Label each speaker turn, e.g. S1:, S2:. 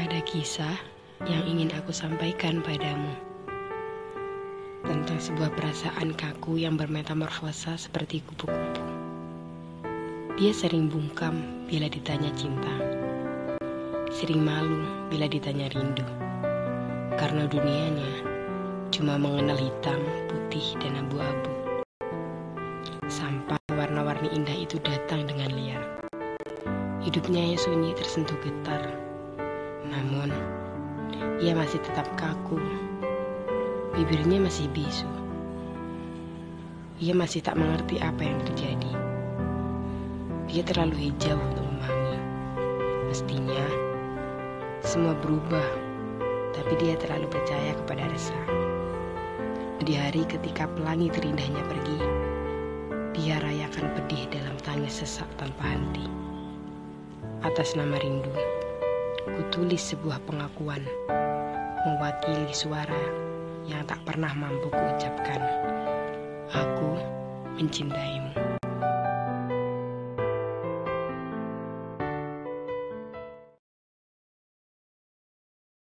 S1: Ada kisah yang ingin aku sampaikan padamu tentang sebuah perasaan kaku yang bermetamorfosa seperti kupu-kupu. Dia sering bungkam bila ditanya cinta, sering malu bila ditanya rindu, karena dunianya cuma mengenal hitam, putih, dan abu-abu. Sampai warna-warni indah itu datang dengan liar. Hidupnya yang sunyi tersentuh getar namun, ia masih tetap kaku. Bibirnya masih bisu. Ia masih tak mengerti apa yang terjadi. Dia terlalu hijau untuk memahami. Mestinya, semua berubah, tapi dia terlalu percaya kepada resah. Di hari ketika pelangi terindahnya pergi, dia rayakan pedih dalam tangis sesak tanpa henti. Atas nama rindu, Kutulis sebuah pengakuan mewakili suara yang tak pernah mampu kuucapkan. Aku mencintaimu.